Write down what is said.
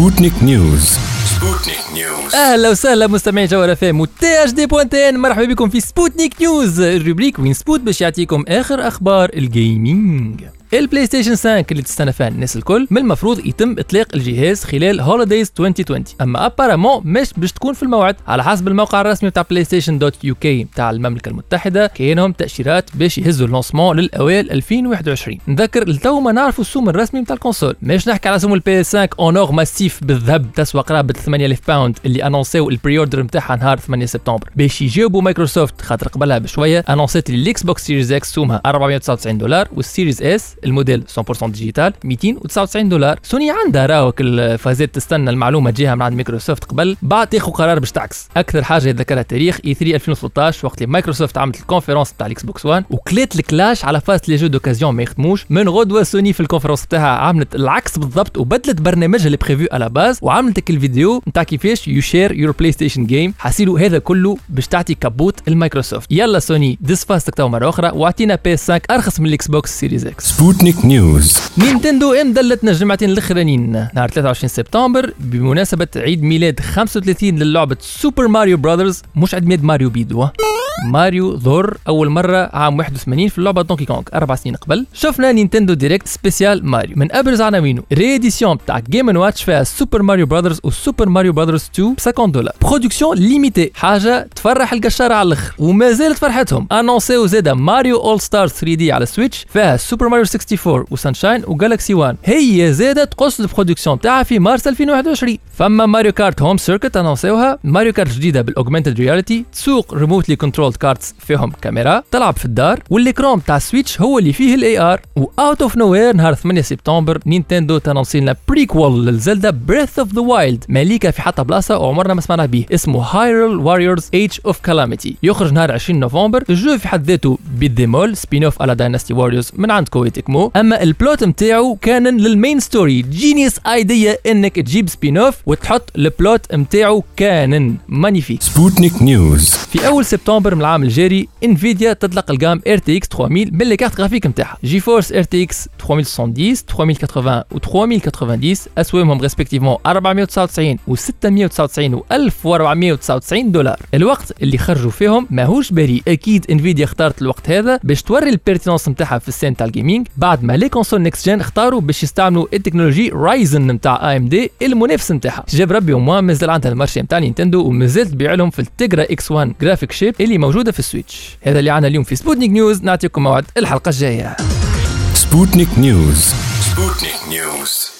سبوتنيك نيوز سبوتنيك نيوز أهلا وسهلا مستمعي جوهرة FM و THD point tn مرحبا بكم في سبوتنيك نيوز ال rubrique وين سبوت باش يعطيكم آخر أخبار ال gaming ال PlayStation 5 اللي تستنى فيها الناس الكل. من المفروض يتم إطلاق الجهاز خلال holidays 2020 أما apparemment مش باش تكون في الموعد. على حسب الموقع الرسمي بتاع PlayStation dot UK بتاع المملكة المتحدة كاينهم تأشيرات باش يهزوا ال lancement للأوائل 2021 نذكر لتو ما نعرفوا السوم الرسمي بتاع ال console. مش نحكي على سوم ال PS 5 en or massif بالذهب. تسوى قرابة 8000 pound اللي انونسيو ال pre-order نتاعها نهار 8 سبتمبر. باش يجاوبوا مايكروسوفت خاطر قبلها بشوية انونسيت ال Xbox Series X سومها 499 دولار وال Series S الموديل 100% digital 299 دولار. سوني عندها راوك الفازات تستنى المعلومة تجيها من عند مايكروسوفت قبل بعد تاخذ قرار باش تعكس. أكثر حاجة يتذكرها التاريخ E 3 2013 وقت اللي مايكروسوفت عملت ال conférence تاع ال Xbox 1 وكلات الكلاش على فاز les jeux d'occasion ما يخدموش. من غدوة سوني في ال conférence تاعها عملت العكس بالضبط وبدلت برنامجها اللي prévu à la base وعملت الفيديو نتاع كيفاش you share your PlayStation game حاسيلو هذا كله باش تعطي كابوت المايكروسوفت يلا سوني ديس فاستك تو مرة أخرى واعطينا PS 5 أرخص من ال Xbox Series X سبوتنيك نيوز نينتندو إم دلتنا الجمعتين الاخرانيين نهار 23 سبتمبر بمناسبة عيد ميلاد 35 للعبة Super Mario Brothers مش عيد ميلاد ماريو بيدو. ماريو ظهر أول مرة عام 81 في اللعبة Donkey Kong أربع سنين قبل. شفنا Nintendo Direct spécial Mario. من ابرز عناوينه réédition بتاع Game Watch فيها Super Mario Brothers و Super Mario Brothers 2 ب 50 دولار. production limitée حاجة تفرح القشاره على الأخر. وما زالت فرحتهم. انونسيو زادا Mario All Stars 3 D على Switch فيها Super Mario 64 و Sunshine و Galaxy 1 هي زادت تقص ال production بتاعها في مارس 2021 فما Mario Kart Home Circuit انونسيوها Mario Kart جديدة بال augmented reality تسوق remotely controlled karts فيهم كاميرا تلعب في الدار وال écran تاع Switch هو اللي فيه ال AR و out of nowhere نهار 8 سبتمبر نينتندو تنونسي لنا prequel لل Zelda Breath of the Wild ماليكا في حتى بلاصة وعمرنا ما سمعنا به اسمه Hyrule Warriors Age of Calamity يخرج نهار 20 نوفمبر ال jeu في حد ذاته بالديمول spin off على Dynasty Warriors من عند Koei Tecmo أما ال plot نتاعو كان لل main story genius idea إنك تجيب spin off وتحط ال plot نتاعو كان magnifique سبوتنيك نيوز في أول سبتمبر من العام الجاري انفيديا تطلق ال gamme RTX 3000 ب les cartes graphiques نتاعها GeForce RTX 3070 3080 و 3090 اسوامهم respectivement 499 و 699 و 1499 دولار. الوقت اللي خرجوا فيهم ماهوش بريء أكيد انفيديا اختارت الوقت هذا باش توري ال pertinence نتاعها في ال scène تاع ال gaming بعد ما les consoles next gen اختاروا باش يستعملوا ال technologie Ryzen نتاع AMD المنافس نتاعها جاب ربي وما مازال عندها ال marché نتاع نينتندو ومازال تبيع لهم في ال Tegra X 1 graphic chip اللي موجودة في ال Switch. هذا اللي عنا اليوم في سبوتنيك نيوز. نعطيكم موعد الحلقة الجاية. سبوتنيك نيوز. سبوتنيك نيوز.